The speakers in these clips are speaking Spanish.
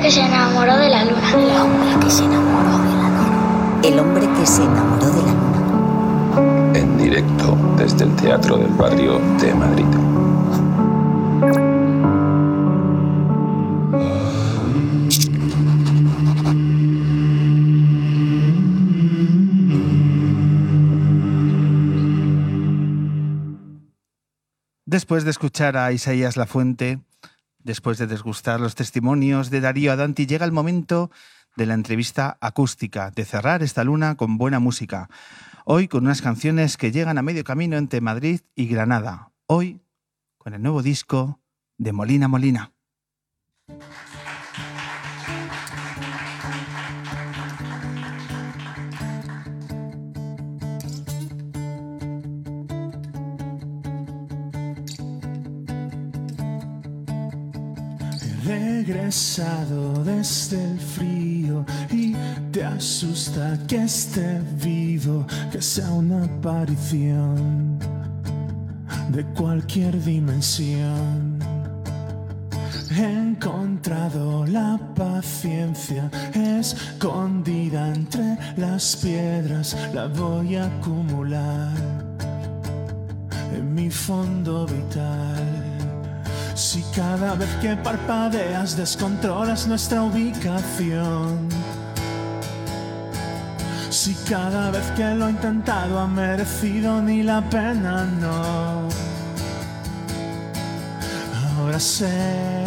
hombre que se enamoró de la luna. El hombre que se enamoró de la luna. El hombre que se enamoró de la luna. En directo desde el Teatro del Barrio de Madrid. Después de escuchar a Isaías Lafuente, después de desgustar los testimonios de Darío Adanti, llega el momento de la entrevista acústica, de cerrar esta luna con buena música. Hoy con unas canciones que llegan a medio camino entre Madrid y Granada. Hoy con el nuevo disco de Molina Molina. Regresado desde el frío y te asusta que esté vivo, que sea una aparición de cualquier dimensión. He encontrado la paciencia escondida entre las piedras, la voy a acumular en mi fondo vital. Si cada vez que parpadeas descontrolas nuestra ubicación. Si cada vez que lo he intentado ha merecido ni la pena, no. Ahora sé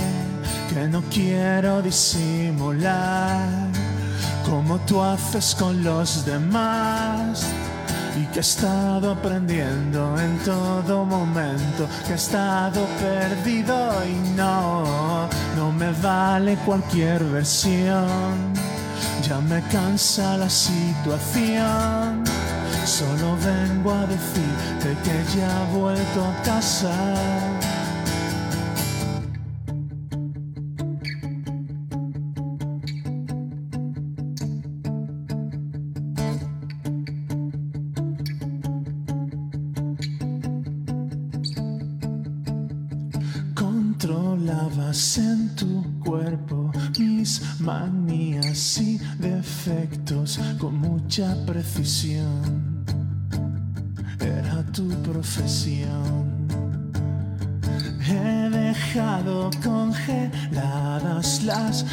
que no quiero disimular como tú haces con los demás y que he estado aprendiendo en todo momento, que he estado perdido y no, no me vale cualquier versión, ya me cansa la situación, solo vengo a decirte que ya he vuelto a casa. He dejado congeladas las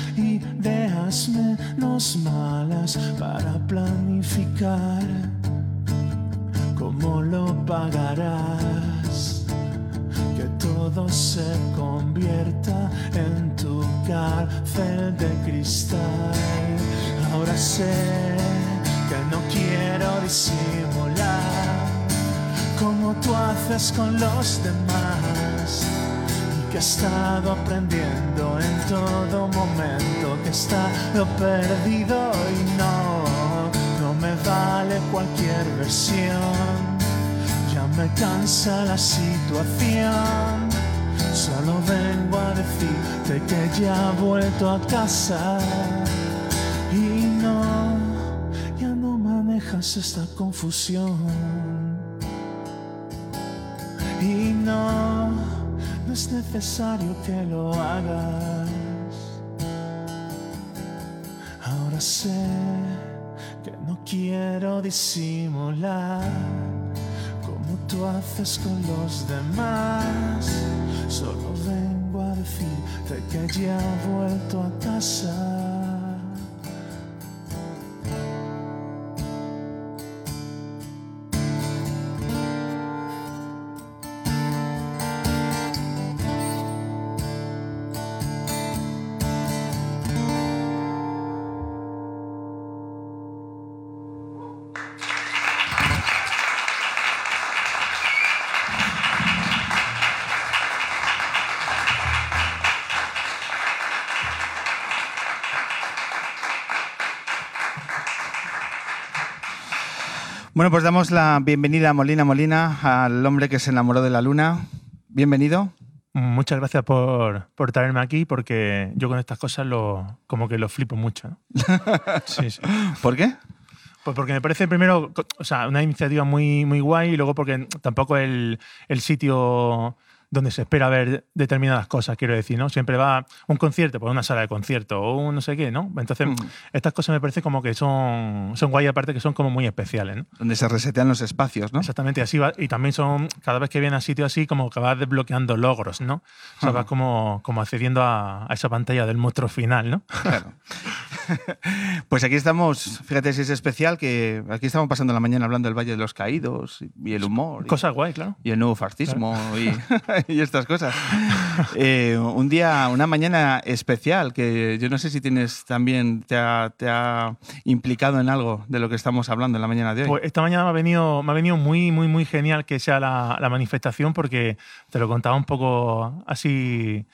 los demás. Y que he estado aprendiendo en todo momento que he estado perdido y no, no me vale cualquier versión. Ya me cansa la situación. Solo vengo a decirte que ya he vuelto a casa. Y no, ya no manejas esta confusión. No, no es necesario que lo hagas. Ahora sé que no quiero disimular como tú haces con los demás. Solo vengo a decirte que ya he vuelto a casa. Bueno, pues damos la bienvenida a Molina Molina, al hombre que se enamoró de la luna. Bienvenido. Muchas gracias por, por traerme aquí, porque yo con estas cosas lo, como que lo flipo mucho. ¿no? Sí, sí. ¿Por qué? Pues porque me parece primero, o sea, una iniciativa muy, muy guay y luego porque tampoco el, el sitio donde se espera ver determinadas cosas, quiero decir, ¿no? Siempre va un concierto, por una sala de concierto o un no sé qué, ¿no? Entonces, Mm. estas cosas me parece como que son, son guay, aparte que son como muy especiales, ¿no? Donde se resetean los espacios, ¿no? Exactamente, así va. Y también son, cada vez que vienes a sitio así, como que vas desbloqueando logros, ¿no? O sea, Ajá. vas como, como accediendo a, a esa pantalla del monstruo final, ¿no? Claro. Pues aquí estamos, fíjate si es especial, que aquí estamos pasando la mañana hablando del Valle de los Caídos y el humor. y- Cosas guay, claro. y el nuevo fascismo y, y estas cosas. Eh, un día, una mañana especial que yo no sé si tienes también, te ha, te ha implicado en algo de lo que estamos hablando en la mañana de hoy. Pues esta mañana me ha venido, me ha venido muy, muy, muy genial que sea la, la manifestación porque te lo contaba un poco así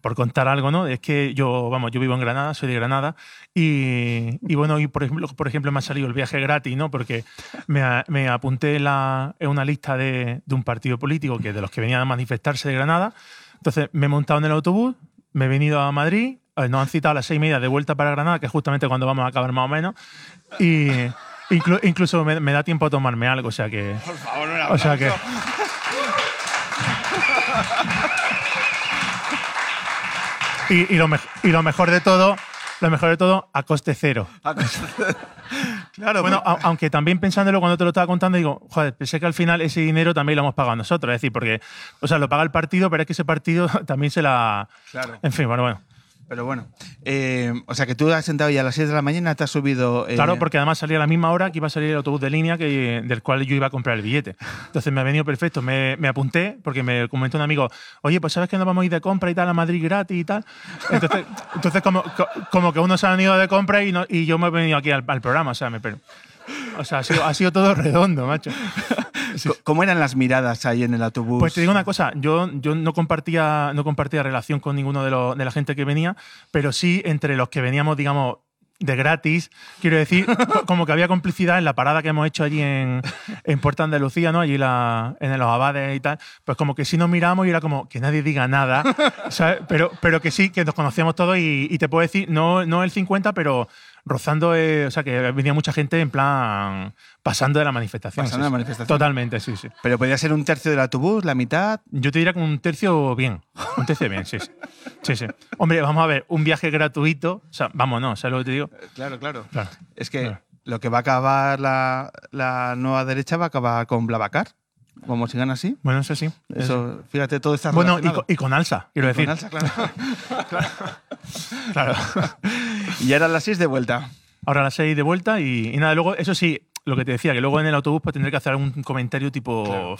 por contar algo, ¿no? Es que yo, vamos, yo vivo en Granada, soy de Granada y, y bueno, y por ejemplo, por ejemplo me ha salido el viaje gratis, ¿no? Porque me, a- me apunté en, la, en una lista de, de un partido político que de los que venían a manifestarse de Granada. Entonces me he montado en el autobús, me he venido a Madrid, eh, nos han citado a las seis y media de vuelta para Granada, que es justamente cuando vamos a acabar más o menos, y inclu- incluso me, me da tiempo a tomarme algo, o sea que... Por favor, O sea que... Y, y lo mej- y lo mejor de todo, lo mejor de todo, a coste cero. claro, Bueno, pues- a- aunque también pensándolo cuando te lo estaba contando, digo, joder, pensé que al final ese dinero también lo hemos pagado nosotros. Es decir, porque, o sea, lo paga el partido, pero es que ese partido también se la. Claro. En fin, bueno, bueno. Pero bueno. Eh, o sea que tú has sentado ya a las 6 de la mañana, te has subido... eh, Claro, porque además salía a la misma hora que iba a salir el autobús de línea que, del cual yo iba a comprar el billete. Entonces me ha venido perfecto. Me, me apunté porque me comentó un amigo, oye, pues sabes que nos vamos a ir de compra y tal a Madrid gratis y tal. Entonces, entonces como, co- como que uno se ha ido de compra y, no- y yo me he venido aquí al, al programa. O sea, me, per- o sea ha, sido, ha sido todo redondo, macho. ¿Cómo eran las miradas ahí en el autobús? Pues te digo una cosa, yo, yo no, compartía, no compartía relación con ninguno de, los- de la gente que venía, pero sí entre los que veníamos, digamos, de gratis, quiero decir, co- como que había complicidad en la parada que hemos hecho allí en, en Puerto Andalucía, ¿no? Allí la, en los abades y tal, pues como que sí nos miramos y era como que nadie diga nada, ¿sabes? Pero, pero que sí, que nos conocíamos todos y, y te puedo decir, no, no el 50, pero rozando, eh, o sea, que venía mucha gente en plan pasando de la manifestación. Pasando de la manifestación. Totalmente, sí, sí. Pero podía ser un tercio del autobús, la mitad... Yo te diría que un tercio bien. Un tercio bien, sí, sí. Sí, sí. Hombre, vamos a ver, un viaje gratuito. O sea, vamos, no, ¿sabes lo que te digo? Claro, claro. Claro. Es que Claro. lo que va a acabar la, la nueva derecha va a acabar con Blavacar. Como sigan así. Bueno, eso sí. Eso, fíjate, todo está Bueno, y con, y con alza, quiero Y con decir. Alsa, claro. Claro. Y ahora a las 6 de vuelta. Ahora las seis de vuelta y nada, luego, eso sí, lo que te decía, que luego en el autobús pues tendré que hacer algún comentario tipo. Claro.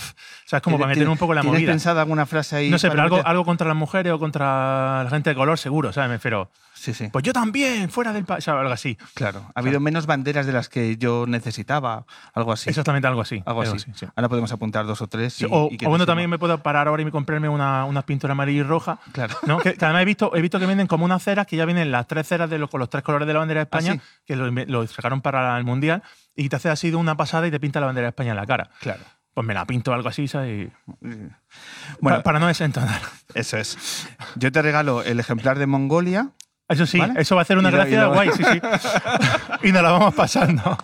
¿Sabes? Como para meter un poco la ¿Tienes movida. pensado alguna frase ahí? No sé, pero algo, meter? algo contra las mujeres o contra la gente de color, seguro, ¿sabes? Me refiero. Sí, sí. Pues yo también, fuera del país, ¿sabes? Algo así. Claro. Ha habido menos banderas de las que yo necesitaba. Algo así. Exactamente algo así. Algo así. sí. Ahora podemos apuntar dos o tres. Y- o, y o bueno, también me puedo parar ahora y comprarme una, una pintura amarilla y roja. Claro. ¿no? Que, que además he visto, he visto que venden como unas ceras que ya vienen las tres ceras de los, con los tres colores de la bandera de España, ¿Ah, que lo, lo sacaron para el Mundial, y te hace así de una pasada y te pinta la bandera de España en la cara. Claro. Pues me la pinto algo así, ¿sabes? Bueno, para, para no desentonar. eso es. Yo te regalo el ejemplar de Mongolia Eso sí, ¿Vale? eso va a hacer una lo- gracia lo- guay, sí, sí. y nos la vamos pasando.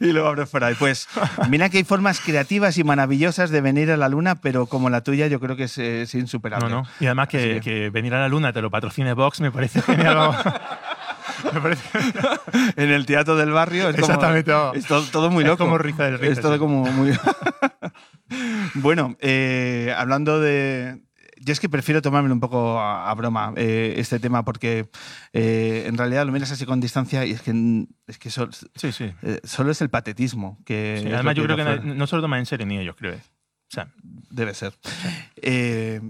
y lo abres por ahí. Pues mira que hay formas creativas y maravillosas de venir a la luna, pero como la tuya yo creo que es, es insuperable. No, no. Y además que, que- que venir a la luna te lo patrocine Vox me parece genial. Vamos. me parece en el teatro del barrio es como- Exactamente, es todo, todo muy Es loco. como risa del risa, Es todo sí. como muy. bueno, eh, hablando de. Yo es que prefiero tomármelo un poco a, a broma eh, este tema porque eh, en realidad lo miras así con distancia y es que, es que sol- Sí, sí. eh, solo es el patetismo que. Sí, es además, yo creo que no, no se lo toman en serio ni ellos, creo. O sea, Debe ser.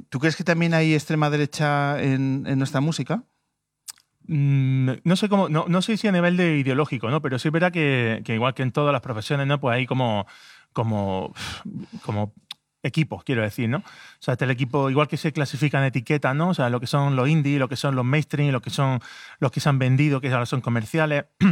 ¿Tú crees que también hay extrema derecha en, en nuestra música? Mm, no sé cómo, no, no sé si a nivel de ideológico, ¿no? Pero sí es verdad que, que igual que en todas las profesiones, ¿no? Pues hay como, como, como equipos, quiero decir, ¿no? O sea, el equipo, igual que se clasifican etiquetas, ¿no? O sea, lo que son los indie, lo que son los mainstream, lo que son los que se han vendido, que ahora son comerciales.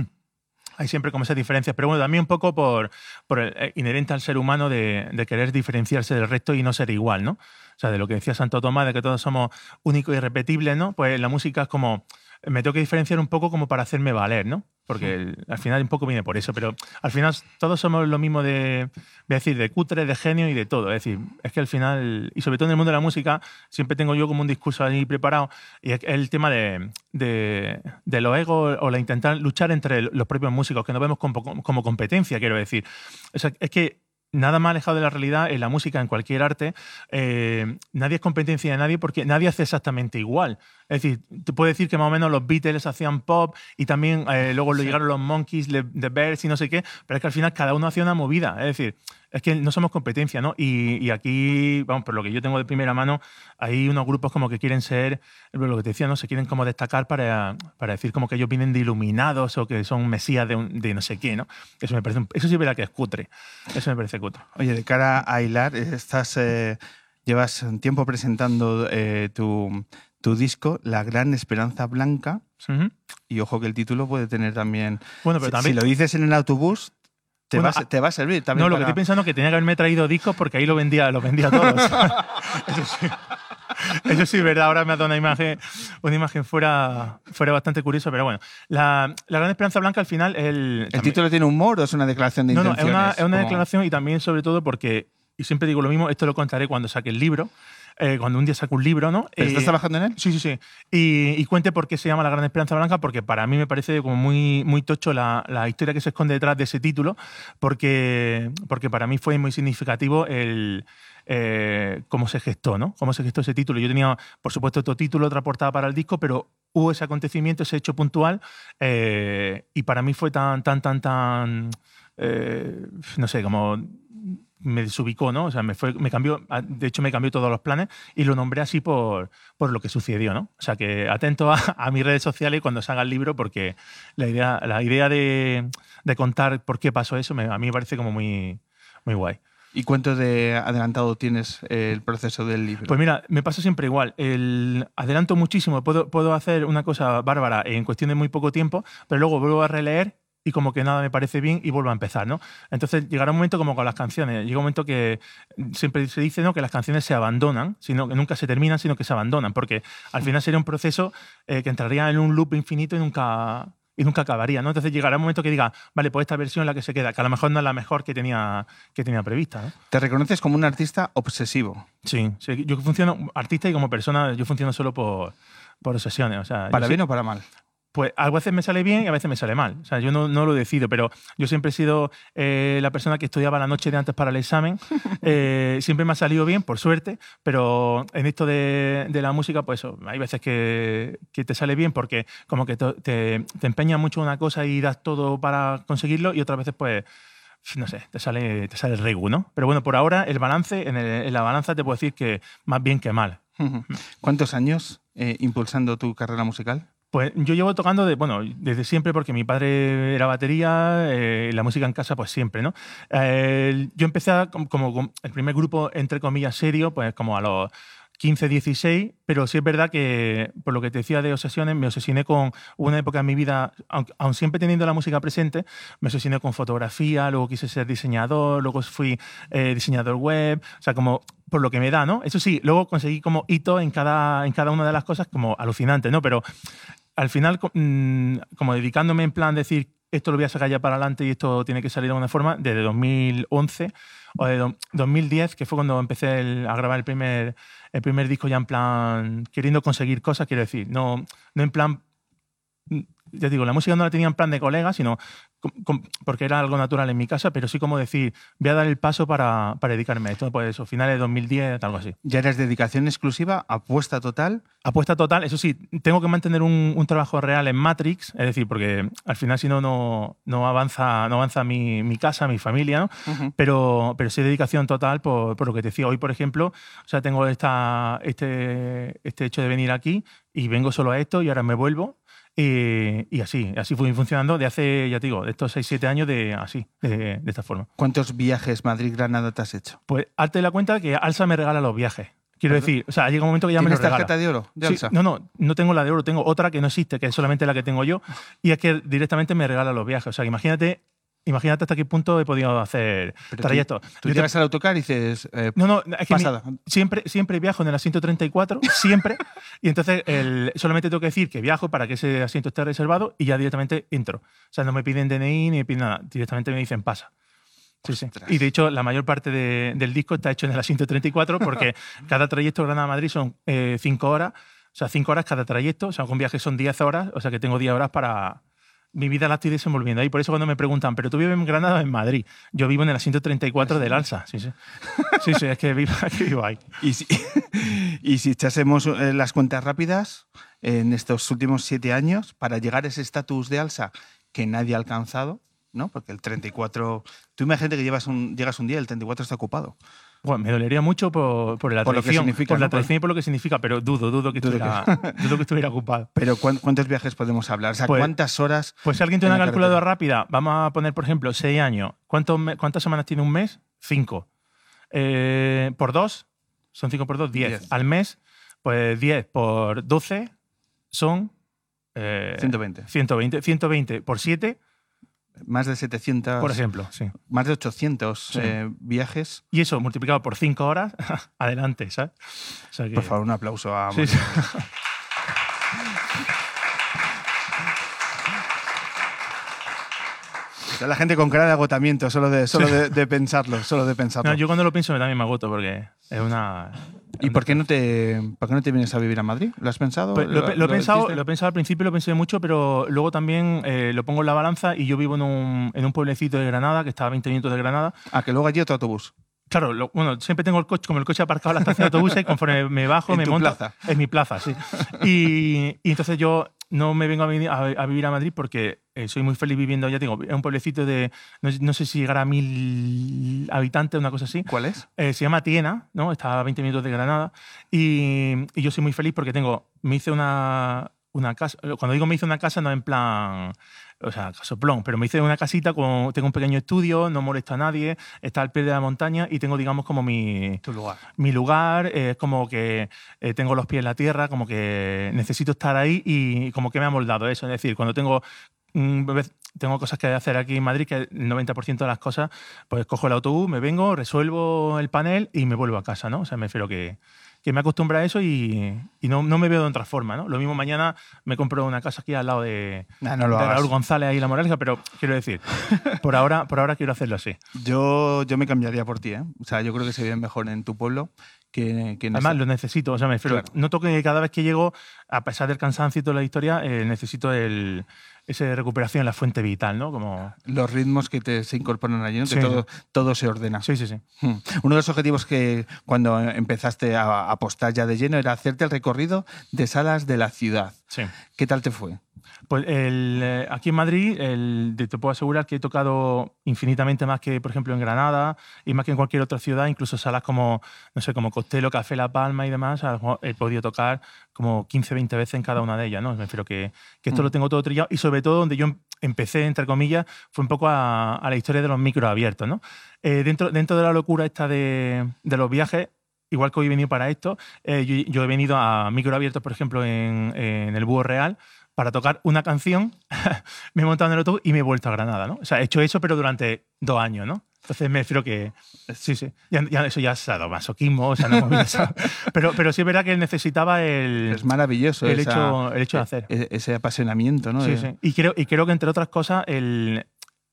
Hay siempre como esas diferencias, pero bueno, también un poco por, por el, eh, inherente al ser humano de, querer diferenciarse del resto y no ser igual, ¿no? O sea, de lo que decía Santo Tomás, de que todos somos únicos y irrepetibles, ¿no? Pues la música es como me tengo que diferenciar un poco como para hacerme valer, ¿no? Porque el- al final un poco viene por eso, pero al final todos somos lo mismo de, voy a decir, de cutre, de genio y de todo. Es decir, es que al final, y sobre todo en el mundo de la música, siempre tengo yo como un discurso ahí preparado, y es el tema de, de, de los egos o la intentar luchar entre los propios músicos, que nos vemos como, como competencia, quiero decir. O sea, es que nada más alejado de la realidad en la música, en cualquier arte, eh, nadie es competencia de nadie porque nadie hace exactamente igual. Es decir, te puedo decir que más o menos los Beatles hacían pop y también eh, luego lo llegaron los Monkeys, The Bears y no sé qué, pero es que al final cada uno hacía una movida. Es decir, es que no somos competencia, ¿no? Y, y aquí, vamos, por lo que yo tengo de primera mano, hay unos grupos como que quieren ser, lo que te decía, ¿no? Se quieren como destacar para, para decir como que ellos vienen de iluminados o que son mesías de, un- de no sé qué, ¿no? Eso me parece, eso sí es verdad que es cutre. Eso me parece cutre. Oye, de cara a Hilar, estás, eh, llevas un tiempo presentando eh, tu, tu disco, La Gran Esperanza Blanca, y ojo que el título puede tener también... Bueno, pero si, también... si lo dices en el autobús, te, Bueno, va, a- ah, te va a servir también No, lo que para- estoy pensando es que tenía que haberme traído discos porque ahí lo vendía, lo vendía a todos. Eso sí. Eso sí, verdad. Ahora me ha dado una imagen, una imagen fuera, fuera bastante curiosa, pero bueno. La, la Gran Esperanza Blanca al final. El, ¿El también- título tiene humor o es una declaración de No, no, es una, es una declaración y también, sobre todo, porque. Y siempre digo lo mismo, esto lo contaré cuando saque el libro. Eh, cuando un día saque un libro, ¿no? ¿Pero estás Eh, trabajando en él? Sí, sí, sí. Y, y cuente por qué se llama La Gran Esperanza Blanca, porque para mí me parece como muy, muy tocho la, la historia que se esconde detrás de ese título, porque, porque para mí fue muy significativo el eh, cómo se gestó, ¿no? Cómo se gestó ese título. Yo tenía, por supuesto, otro título, otra portada para el disco, pero hubo ese acontecimiento, ese hecho puntual, eh, y para mí fue tan, tan, tan, tan, eh, no sé, como me desubicó, ¿no? O sea, me, fue, me cambió, de hecho me cambió todos los planes y lo nombré así por, por lo que sucedió, ¿no? O sea, que atento a, a mis redes sociales cuando salga el libro porque la idea, la idea de, de contar por qué pasó eso me- a mí me parece como muy, muy guay. ¿Y cuánto de adelantado tienes eh, el proceso del libro? Pues mira, me pasa siempre igual. El, adelanto muchísimo, puedo, puedo hacer una cosa bárbara en cuestión de muy poco tiempo, pero luego vuelvo a releer y como que nada me parece bien y vuelvo a empezar, ¿no? Entonces llegará un momento como con las canciones, llega un momento que siempre se dice ¿no? que las canciones se abandonan, sino que nunca se terminan, sino que se abandonan, porque al final sería un proceso eh, que entraría en un loop infinito y nunca, y nunca acabaría, ¿no? Entonces llegará un momento que diga, vale, pues esta versión es la que se queda, que a lo mejor no es la mejor que tenía, que tenía prevista, ¿no? Te reconoces como un artista obsesivo. Sí, sí, yo funciono, artista y como persona, yo funciono solo por, por obsesiones. O sea, ¿Para bien o para mal? Pues a veces me sale bien y a veces me sale mal. O sea, yo no, no lo decido, pero yo siempre he sido eh, la persona que estudiaba la noche de antes para el examen. Eh, siempre me ha salido bien, por suerte, pero en esto de, de la música, pues eso, hay veces que, que te sale bien porque como que te, te, te empeñas mucho en una cosa y das todo para conseguirlo y otras veces pues no sé, te sale, te sale el regu, ¿no? Pero bueno, por ahora el balance, en, el- en la balanza te puedo decir que más bien que mal. ¿Cuántos años eh, impulsando tu carrera musical? Pues yo llevo tocando de, bueno, desde siempre porque mi padre era batería, eh, la música en casa pues siempre, ¿no? Eh, yo empecé a- como, como el primer grupo, entre comillas, serio, pues como a los 15, 16, pero sí es verdad que, por lo que te decía de obsesiones, me obsesioné con una época en mi vida, aun, aun siempre teniendo la música presente, me obsesioné con fotografía, luego quise ser diseñador, luego fui eh, diseñador web, o sea, como por lo que me da, ¿no? Eso sí, luego conseguí como hito en cada, en cada una de las cosas como alucinante, ¿no? Pero al final, mm, como dedicándome en plan decir, esto lo voy a sacar ya para adelante y esto tiene que salir de alguna forma, desde 2011 o de do- 2010, que fue cuando empecé a grabar el primer, el primer disco ya en plan, queriendo conseguir cosas, quiero decir, no, no en plan, ya digo, la música no la tenía en plan de colega, sino com- com- porque era algo natural en mi casa, pero sí como decir, voy a dar el paso para, para dedicarme a esto, pues eso, finales de 2010, algo así. ¿Ya eres dedicación exclusiva, apuesta total? Apuesta total, eso sí, tengo que mantener un, un trabajo real en Matrix, es decir, porque al final si no, no, no avanza, no avanza mi, mi casa, mi familia, ¿no? pero, pero sí dedicación total por, por lo que te decía. Hoy, por ejemplo, o sea, tengo esta, este, este hecho de venir aquí y vengo solo a esto y ahora me vuelvo. Y, y así, así fui funcionando de hace, ya te digo, de estos 6-7 años de así, de, de esta forma. ¿Cuántos viajes Madrid-Granada te has hecho? Pues hazte la cuenta que Alsa me regala los viajes. Quiero decir, o sea, llega un momento que ya me los ¿Tienes tarjeta de oro de Sí, Alsa? no, no, no tengo la de oro, tengo otra que no existe, que es solamente la que tengo yo, y es que directamente me regala los viajes. O sea, que imagínate imagínate hasta qué punto he podido hacer Pero tú- trayectos. Tú te- llegas al autocar y dices, eh, no, no, es que mi- siempre, siempre viajo en el asiento 34, siempre. y entonces el- solamente tengo que decir que viajo para que ese asiento esté reservado y ya directamente entro. O sea, no me piden DNI ni me piden nada. Directamente me dicen pasa. Sí, sí. Y de hecho, la mayor parte de- del disco está hecho en el asiento 34 porque cada trayecto Granada-Madrid son 5 horas. O sea, 5 horas cada trayecto. O sea, con viaje son 10 horas. O sea, que tengo 10 horas para. Mi vida la estoy desenvolviendo ahí. Por eso cuando me preguntan, ¿pero tú vives en Granada o en Madrid? Yo vivo en el asiento 34 del Alsa. Sí, sí. Sí, sí, es que vivo, que vivo ahí. Y si, y si echásemos eh, las cuentas rápidas, en estos últimos siete años, para llegar a ese estatus de alza que nadie ha alcanzado, ¿no? Porque el 34. Tú imagínate que llevas un, llegas un día y el 34 está ocupado. Bueno, me dolería mucho por, por la Por lo que significa, por la ¿no? tradición y por lo que significa, pero dudo, dudo que Dudo estuviera, dudo que estuviera ocupado. Pero ¿cuán- ¿cuántos viajes podemos hablar? O sea, Pues- ¿cuántas horas? Pues si alguien tiene En una la calculadora rápida, vamos a poner, por ejemplo, seis años. ¿Cuántos me- ¿Cuántas semanas tiene un mes? Cinco. Eh, por dos, son cinco por dos, diez. Diez. Al mes, pues 10 por 12 son... eh, 120. 120. 120 por 7, Más de 700. por ejemplo. Sí. Más de 800 Sí. eh, viajes. Y eso multiplicado por 5 horas, adelante, ¿sabes? O sea que- Por favor, un aplauso a. Sí, la gente con cara de agotamiento, solo de, solo de, de pensarlo, solo de pensarlo. No, yo cuando lo pienso también me agoto porque es una... ¿Y por qué, no te, por qué no te vienes a vivir a Madrid? ¿Lo has pensado? Pues lo, he- lo he pensado, lo he pensado al principio, lo pensé mucho, pero luego también eh, lo pongo en la balanza y yo vivo en un, en un pueblecito de Granada, que está a 20 minutos de Granada. Ah, que luego allí otro autobús. Claro, lo- bueno, siempre tengo el coche, como el coche aparcado en la estación de autobuses, conforme me bajo, En me tu monto. plaza. En mi plaza, sí. Y, y entonces yo no me vengo a, venir- a- a vivir a Madrid porque eh, soy muy feliz viviendo, ya tengo, en un pueblecito de, no, no sé si llegará a mil habitantes, una cosa así. ¿Cuál es? Eh, se llama Tiena, ¿no? Está a 20 minutos de Granada. Y, y yo soy muy feliz porque tengo, me hice una, una casa. Cuando digo me hice una casa, no en plan, o sea, casoplón, pero me hice una casita, con, tengo un pequeño estudio, no molesto a nadie, está al pie de la montaña y tengo, digamos, como mi, Tu lugar. mi lugar, eh, es como que eh, tengo los pies en la tierra, como que necesito estar ahí y como que me ha moldado eso. Es decir, cuando tengo bebé- tengo cosas que hacer aquí en Madrid, que el 90% de las cosas, pues cojo el autobús, me vengo, resuelvo el panel y me vuelvo a casa, ¿no? O sea, me refiero que, que me acostumbra a eso y, y no, no me veo de otra forma, ¿no? Lo mismo mañana me compro una casa aquí al lado de, Nah, no lo de. Raúl González ahí en La Moraleja, pero quiero decir, por ahora, por ahora quiero hacerlo así. Yo, yo me cambiaría por ti, ¿eh? O sea, yo creo que se vive mejor en tu pueblo que, que Además, este. lo necesito. O sea, me refiero, Claro. noto que cada vez que llego, a pesar del cansancio y toda la historia, eh, necesito el, esa recuperación, la fuente vital, ¿no? Como... Los ritmos que te, se incorporan allí, ¿no? que todo, todo se ordena. Sí, sí, sí. Hmm. Uno de los objetivos que cuando empezaste a a apostar ya de lleno era hacerte el recorrido de salas de la ciudad. sí. ¿Qué tal te fue? Pues el, eh, aquí en Madrid el, te puedo asegurar que he tocado infinitamente más que, por ejemplo, en Granada y más que en cualquier otra ciudad, incluso salas como, no sé, como Costello, Café La Palma y demás, he podido tocar como 15, 20 veces en cada una de ellas, ¿no? Me refiero que, que esto Mm. lo tengo todo trillado y sobre todo donde yo em- empecé, entre comillas, fue un poco a, a la historia de los micros abiertos, ¿no? Eh, dentro, dentro de la locura esta de, de los viajes, igual que hoy he venido para esto, eh, yo, yo he venido a micro abiertos, por ejemplo, en, en el Búho Real, para tocar una canción, me he montado en el autobús y me he vuelto a Granada, ¿no? O sea, he hecho eso, pero durante dos años, ¿no? Entonces me refiero que... Sí, sí. Ya, ya eso ya es sadomasoquismo, o sea, no pero, pero sí es verdad que él necesitaba el, Es maravilloso el, esa- hecho, el hecho de hacer. e- ese apasionamiento, ¿no? Sí, sí. Y creo, y creo que, entre otras cosas, el,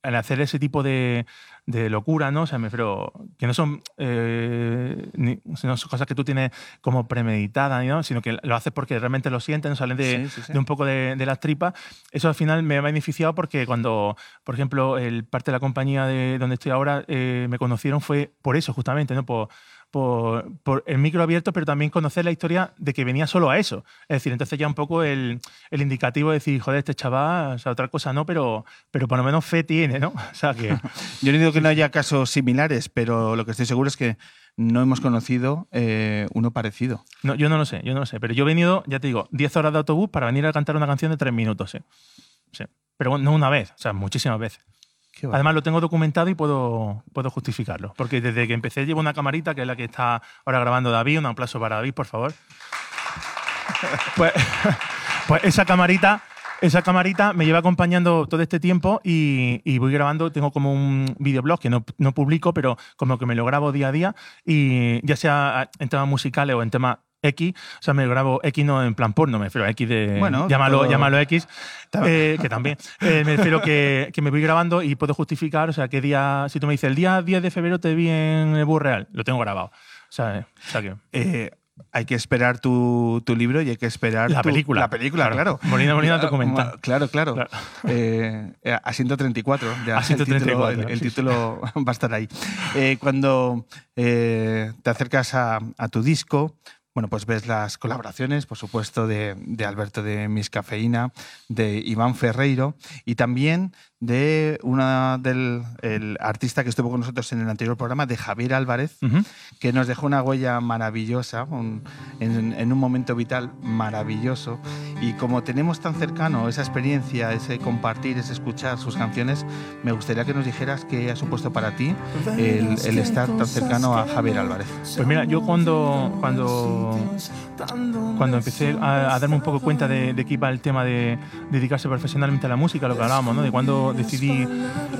el hacer ese tipo de, de locura, ¿no? O sea, me refiero que no son, eh, ni- no son cosas que tú tienes como premeditadas, ¿no? sino que lo haces porque realmente lo sientes, ¿no? salen de, Sí, sí, sí. de un poco de, de las tripas. Eso al final me ha beneficiado porque cuando, por ejemplo, el parte de la compañía de donde estoy ahora eh, me conocieron fue por eso, justamente, ¿no? Por, por, por el micro abierto, pero también conocer la historia de que venía solo a eso. Es decir, entonces ya un poco el, el indicativo de decir, joder, este chaval, o sea, otra cosa no, pero, pero por lo menos fe tiene, ¿no? O sea, que... Yo no digo que no haya casos similares, pero lo que estoy seguro es que no hemos conocido eh, uno parecido. No, yo no lo sé, yo no lo sé. Pero yo he venido, ya te digo, 10 horas de autobús para venir a cantar una canción de 3 minutos, ¿sí? Sí. Pero no una vez, o sea, muchísimas veces. Además, lo tengo documentado y puedo, puedo justificarlo. Porque desde que empecé llevo una camarita, que es la que está ahora grabando David. Un aplauso para David, por favor. Pues, pues esa camarita esa camarita me lleva acompañando todo este tiempo y, y voy grabando, tengo como un videoblog que no, no, publico, pero como que me lo grabo día a día y ya sea en temas musicales o en temas X, o sea, me grabo X no en plan porno, me refiero a X de. Bueno, llámalo, todo- llámalo X, eh, que también. Eh, me refiero que, que me voy grabando y puedo justificar, o sea, qué día. Si tú me dices el día 10 de febrero te vi en el Real, lo tengo grabado. O sea, eh, o sea que. Eh, hay que esperar tu, tu libro y hay que esperar La tu- película. La película, Claro. claro. Molina, Molina Ah, documental. Claro, claro. Claro. Eh, a 134. Ya A 134, El título, el- el sí, sí. título va a estar ahí. Eh, cuando eh, te acercas a, a tu disco, bueno, pues ves las colaboraciones, por supuesto, de, de Alberto de Miscafeína, de Iván Ferreiro y también de una del el artista que estuvo con nosotros en el anterior programa, de Javier Álvarez, Ujú. que nos dejó una huella maravillosa, un- en, en un momento vital maravilloso. Y como tenemos tan cercano esa experiencia, ese compartir, ese escuchar sus canciones, me gustaría que nos dijeras qué ha supuesto para ti el, el estar tan cercano a Javier Álvarez. Pues mira, yo cuando, cuando, cuando empecé a, darme un poco cuenta de, de que iba el tema de dedicarse profesionalmente a la música, lo que hablábamos, ¿no? De cuando decidí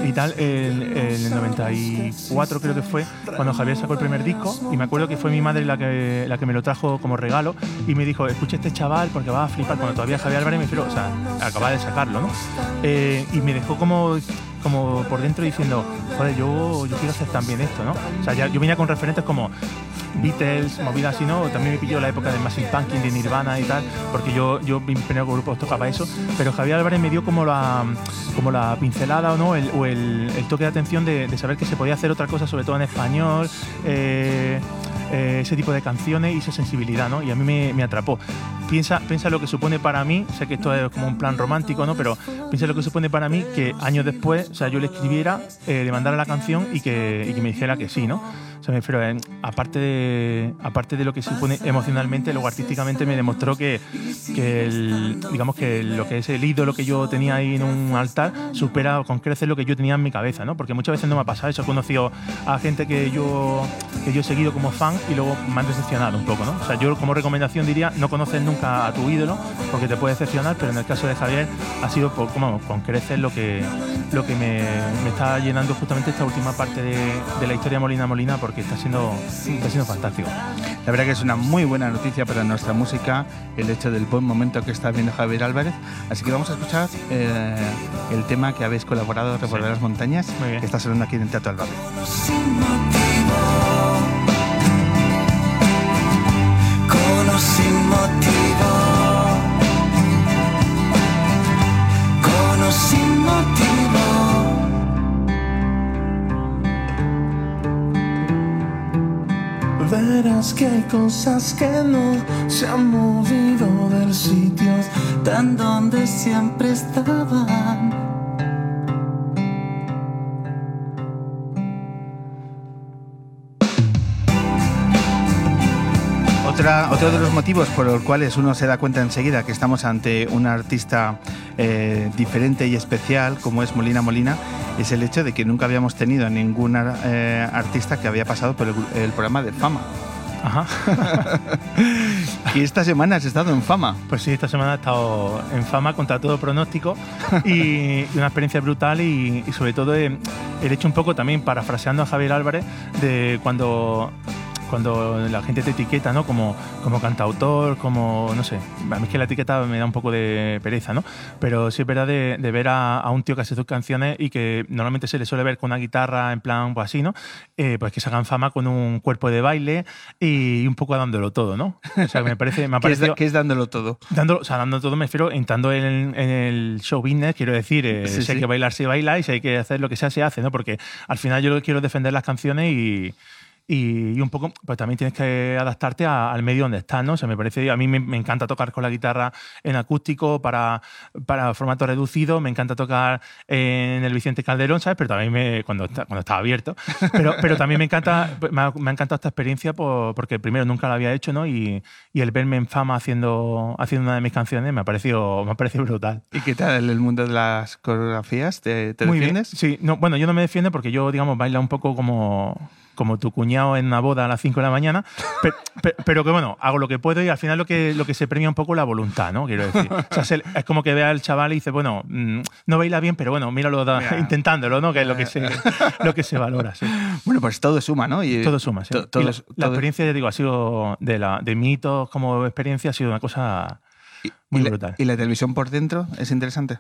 y tal, el, el 94 creo que fue, cuando Javier sacó el primer disco, y me acuerdo que fue mi madre la que, la que me lo trajo como regalo, y me dijo, escucha este chaval porque va a flipar, cuando todavía Javier Álvarez me refiero, o sea, acababa de sacarlo, ¿no? Eh, y me dejó como como por dentro diciendo, joder, yo, yo quiero hacer también esto, ¿no? O sea, ya, yo venía con referentes como Beatles, movidas así, ¿no? También me pilló la época de Massive Punking, de Nirvana y tal, porque yo, yo mi primer grupo tocaba eso, pero Javier Álvarez me dio como la, como la pincelada no, el, o el, toque de atención de, de saber que se podía hacer otra cosa, sobre todo en español, eh, eh, ese tipo de canciones y esa sensibilidad, ¿no? Y a mí me, atrapó. Piensa, piensa lo que supone para mí, sé que esto es como un plan romántico, ¿no? Pero piensa lo que supone para mí que años después, o sea, yo le escribiera, eh, le mandara la canción y que, y que me dijera que sí, ¿no? O sea, me refiero, eh, aparte, de, aparte de lo que supone emocionalmente, luego artísticamente me demostró que, que digamos que lo que es el ídolo que yo tenía ahí en un altar supera con creces lo que yo tenía en mi cabeza, ¿no? Porque muchas veces no me ha pasado eso. He conocido a gente que yo, que yo he seguido como fan y luego me han decepcionado un poco, ¿no? O sea, yo como recomendación diría, no conoces nunca a tu ídolo porque te puede decepcionar, pero en el caso de Javier ha sido por, como, con creces lo que, lo que me, me está llenando justamente esta última parte de, de la historia Molina Molina porque está siendo, está siendo fantástico. La verdad que es una muy buena noticia para nuestra música el hecho del buen momento que está viendo Javier Álvarez. Así que vamos a escuchar eh, el tema que habéis colaborado, Revolver las Montañas, que está sonando aquí en el Teatro sin motivo, Verás que hay cosas que no se han movido del sitio tan donde siempre estaban. Otra, otro de los motivos por los cuales uno se da cuenta enseguida que estamos ante un artista eh, diferente y especial como es Molina Molina es el hecho de que nunca habíamos tenido ningún eh, artista que había pasado por el, el programa de Fama. Ajá. Y esta semana has estado en Fama. Pues sí, esta semana he estado en fama contra todo pronóstico y, y una experiencia brutal y, y sobre todo he hecho un poco también parafraseando a Javier Álvarez de cuando cuando la gente te etiqueta, ¿no? Como, como cantautor, como, no sé, a mí es que la etiqueta me da un poco de pereza, ¿no? Pero sí es verdad de, de ver a, a un tío que hace sus canciones y que normalmente se le suele ver con una guitarra en plan, pues así, ¿no? Eh, pues que se hagan fama con un cuerpo de baile y un poco dándolo todo, ¿no? O sea, me parece, me ha ¿Qué es, parecido... que es dándolo todo? Dando, o sea, dando todo me refiero entrando en, en el show business, quiero decir, eh, Sí, si hay sí. que bailar, se baila y si hay que hacer lo que sea, se hace, ¿no? Porque al final yo quiero defender las canciones y, y, y un poco, pues también tienes que adaptarte a- al medio donde estás, ¿no? O sea, me parece, a mí me, me encanta tocar con la guitarra en acústico para, para formato reducido, me encanta tocar en el Vicente Calderón, ¿sabes? Pero también me, cuando, está, cuando estaba abierto. Pero, pero también me encanta, me ha, me ha encantado esta experiencia por- porque primero nunca la había hecho, ¿no? Y, y el verme en fama haciendo, haciendo una de mis canciones me ha parecido, me ha parecido brutal. ¿Y qué tal el mundo de las coreografías? ¿Te, te Muy bien. defiendes? Sí, no, bueno, yo no me defiendo porque yo, digamos, baila un poco como, como tu cuñado en una boda a las 5 de la mañana, pero, pero, que bueno, hago lo que puedo y al final lo que, lo que se premia un poco la voluntad, ¿no? Quiero decir. O sea, es como que ve al chaval y dice, bueno, mm, no baila bien, pero bueno, míralo intentándolo, ¿no? Que es lo que se, lo que se valora. Sí. Bueno, pues todo suma, ¿no? Y, todo suma, sí. la, experiencia, ya digo, ha sido de, la, de mitos como experiencia, ha sido una cosa muy brutal. ¿Y la televisión por dentro es interesante?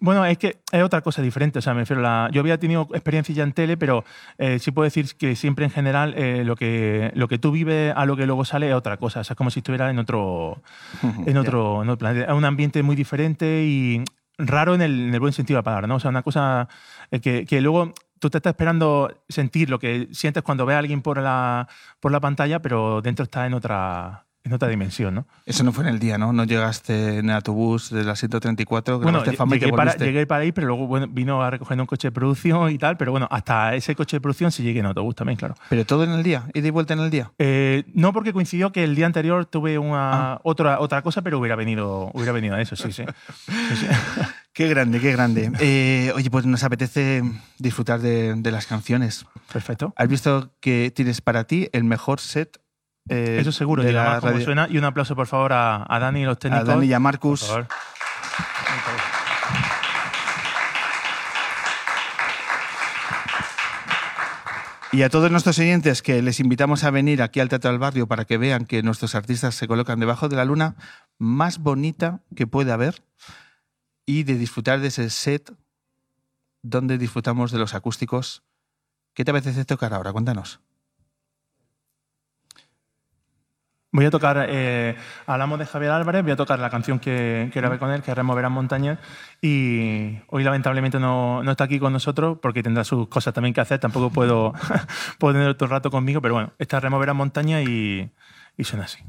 Bueno, es que es otra cosa diferente. O sea, me refiero la, yo había tenido experiencia ya en tele, pero eh, sí puedo decir que siempre en general eh, lo, que, lo que tú vives a lo que luego sale es otra cosa. O sea, es como si estuviera en otro, en otro, en otro planeta. Es un ambiente muy diferente y raro en el, en el buen sentido de la palabra, ¿no? O sea, una cosa eh, que, que luego tú te estás esperando sentir lo que sientes cuando ves a alguien por la, por la pantalla, pero dentro está en otra, en otra dimensión, ¿no? Eso no fue en el día, ¿no? No llegaste en el autobús de la 134, bueno, llegué, para, llegué para ahí, pero luego bueno, vino a recoger un coche de producción y tal, pero bueno, hasta ese coche de producción sí llegué en autobús también, claro. ¿Pero todo en el día? ¿Y de vuelta en el día? Eh, no, porque coincidió que el día anterior tuve una, ah. otra, otra cosa, pero hubiera venido, hubiera venido a eso, sí, sí. Qué grande, qué grande. Eh, oye, pues nos apetece disfrutar de, de las canciones. Perfecto. ¿Has visto que tienes para ti el mejor set eh, Eso seguro, de la suena. Y un aplauso, por favor, a, a Dani y los técnicos. A Dani y a Marcus. Y a todos nuestros oyentes que les invitamos a venir aquí al Teatro del Barrio para que vean que nuestros artistas se colocan debajo de la luna más bonita que puede haber y de disfrutar de ese set donde disfrutamos de los acústicos. ¿Qué te apetece tocar ahora? Cuéntanos. Voy a tocar, eh, hablamos de Javier Álvarez, voy a tocar la canción que, que grabé con él, que es Removerán Montañas, y hoy lamentablemente no, no, está aquí con nosotros porque tendrá sus cosas también que hacer, tampoco puedo, puedo tener el rato conmigo, pero bueno, esta Removerán Montañas y, y suena así.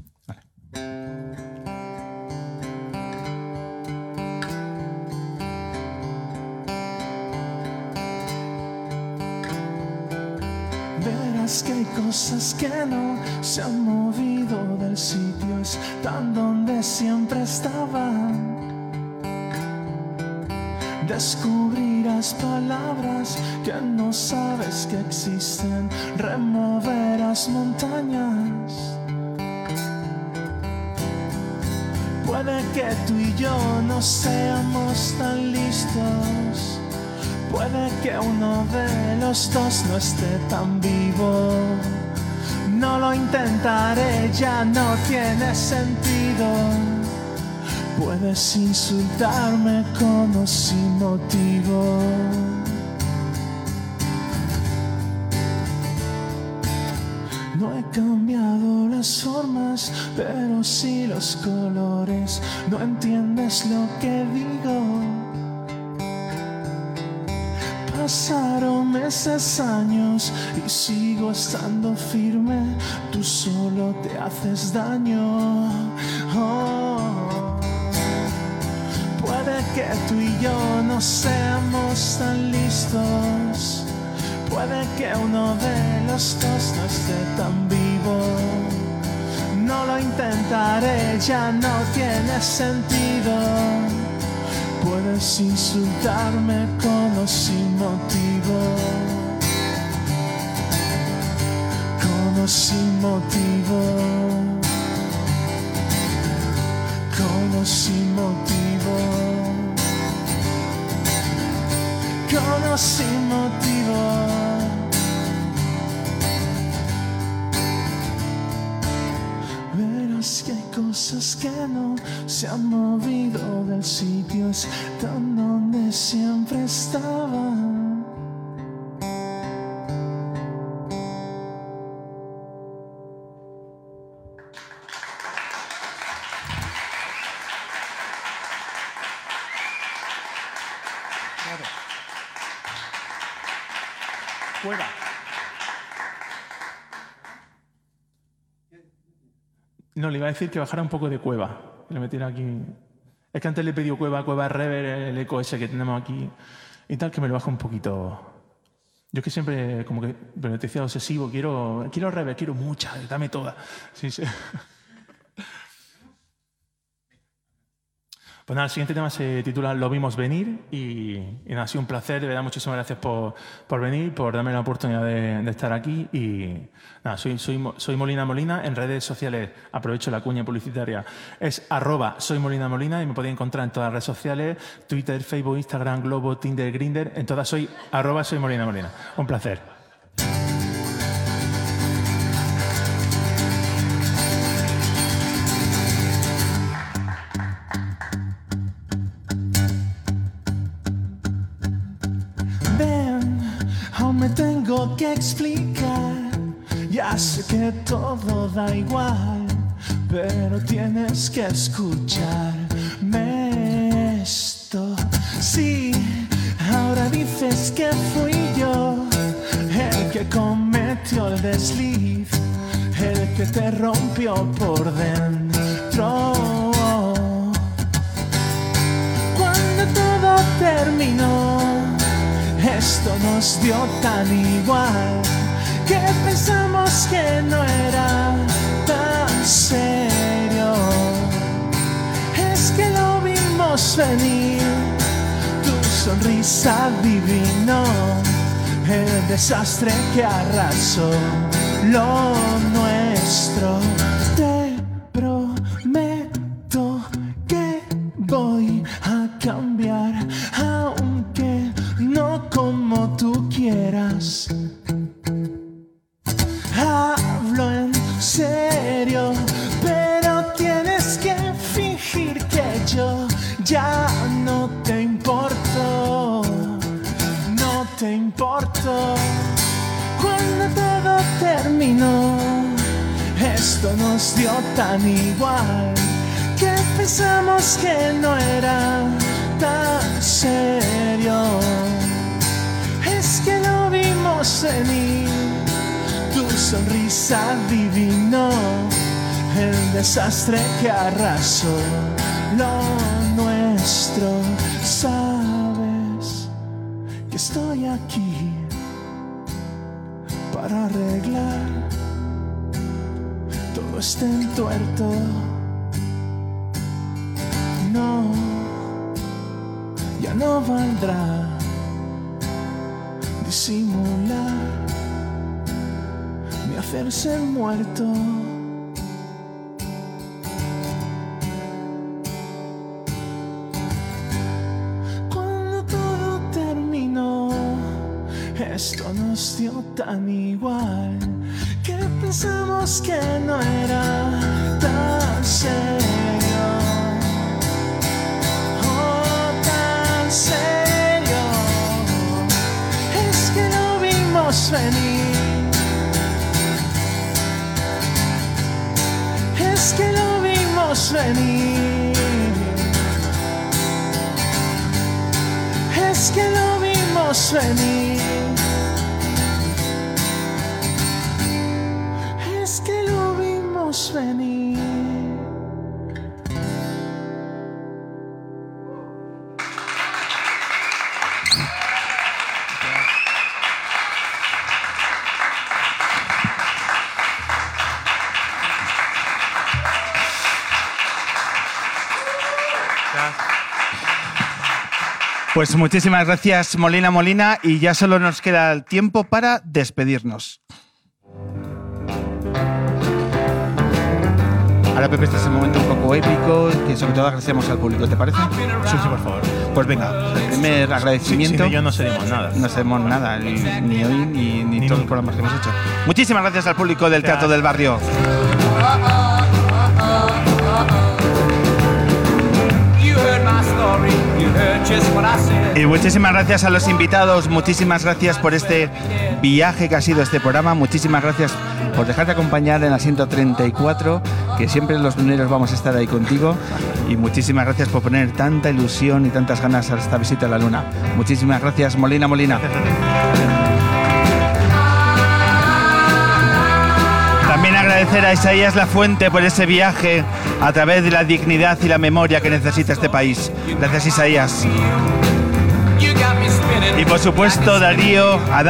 Que hay cosas que no se han movido del sitio, están donde siempre estaban. Descubrirás palabras que no sabes que existen, removerás montañas. Puede que tú y yo no seamos tan listos Puede que uno de los dos no esté tan vivo. No lo intentaré, ya no tiene sentido. Puedes insultarme con o sin motivo. No he cambiado las formas, pero sí los colores. No entiendes lo que digo. Pasaron meses, años y sigo estando firme. Tú solo te haces daño. Oh. Puede que tú y yo no seamos tan listos. Puede que uno de los dos no esté tan vivo. No lo intentaré, ya no tiene sentido. Puedes insultarme con o sin motivo. Con o sin motivo. Con o sin motivo. Con o sin motivo. Cosas que no se han movido del sitio, están donde siempre estaban. No, le iba a decir que bajara un poco de cueva. le metiera aquí. Es que antes le he cueva, cueva rever, el eco ese que tenemos aquí y tal, que me lo baja un poquito. Yo que siempre, como que, pero te decía obsesivo, quiero, quiero rever, quiero mucha, dame toda. Sí, sí. Pues nada, el siguiente tema se titula Lo vimos venir y, y ha sido un placer, de verdad, muchísimas gracias por, por venir, por darme la oportunidad de, estar aquí y nada, soy, soy, soy Molina Molina, en redes sociales aprovecho la cuña publicitaria, es arroba soy Molina Molina y me podéis encontrar en todas las redes sociales, Twitter, Facebook, Instagram, Globo, Tinder, Grinder, en todas soy arroba soy Molina Molina. Un placer. Todo da igual, pero tienes que escucharme esto. Sí, ahora dices que fui yo el que cometió el desliz, el que te rompió por dentro. Cuando todo terminó, esto nos dio tan igual que pensamos que no era tan serio. Es que lo vimos venir, tu sonrisa adivinó el desastre que arrasó lo nuestro. Tu sonrisa adivinó el desastre que arrasó lo nuestro. Sabes que estoy aquí para arreglar todo este entuerto. No, ya no valdrá disimular ni hacerse muerto. Cuando todo terminó, esto nos dio tan igual que pensamos que no era venir. Es que lo vimos venir. Es que lo vimos venir. Pues muchísimas gracias, Molina Molina, y ya solo nos queda el tiempo para despedirnos. Ahora, Pepe, este es el momento un poco épico, que sobre todo agradecemos al público, ¿te parece? Sí, sí, por favor. Pues venga, el primer agradecimiento. Sin ello no seríamos nada. No sabemos nada, ni, ni hoy ni, ni Ni todos los programas que hemos hecho. Muchísimas gracias al público del Teatro del Barrio. Y muchísimas gracias a los invitados, muchísimas gracias por este viaje que ha sido este programa, muchísimas gracias por dejarte acompañar en la 134, que siempre los luneros vamos a estar ahí contigo, y muchísimas gracias por poner tanta ilusión y tantas ganas a esta visita a la luna. Muchísimas gracias, Molina Molina. Agradecer a Isaías La Fuente por ese viaje a través de la dignidad y la memoria que necesita este país. Gracias, Isaías. Y por supuesto, Darío, a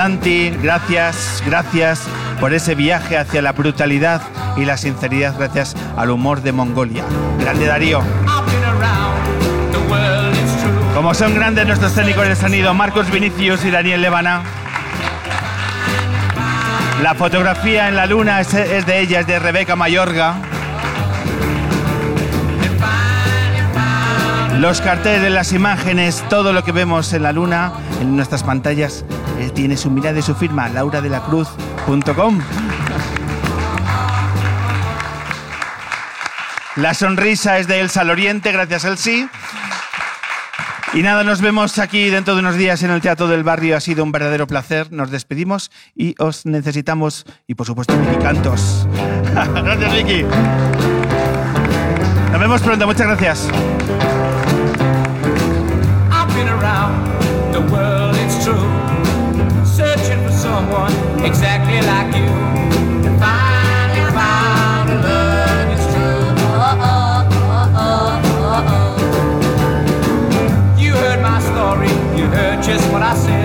gracias, gracias por ese viaje hacia la brutalidad y la sinceridad gracias al humor de Mongolia. Grande Darío. Como son grandes nuestros técnicos de sonido, Marcos Vinicius y Daniel Levana. La fotografía en la luna es, de ella, es de Rebeca Mayorga. Los carteles, las imágenes, todo lo que vemos en la luna, en nuestras pantallas, eh, tiene su mirada y su firma, lauradelacruz.com. La sonrisa es de Elsa Loriente, gracias Elsie. Y nada, nos vemos aquí dentro de unos días en el Teatro del Barrio. Ha sido un verdadero placer. Nos despedimos y os necesitamos. Y por supuesto, Vicky Cantos. gracias, Vicky. Nos vemos pronto. Muchas gracias. just what I said.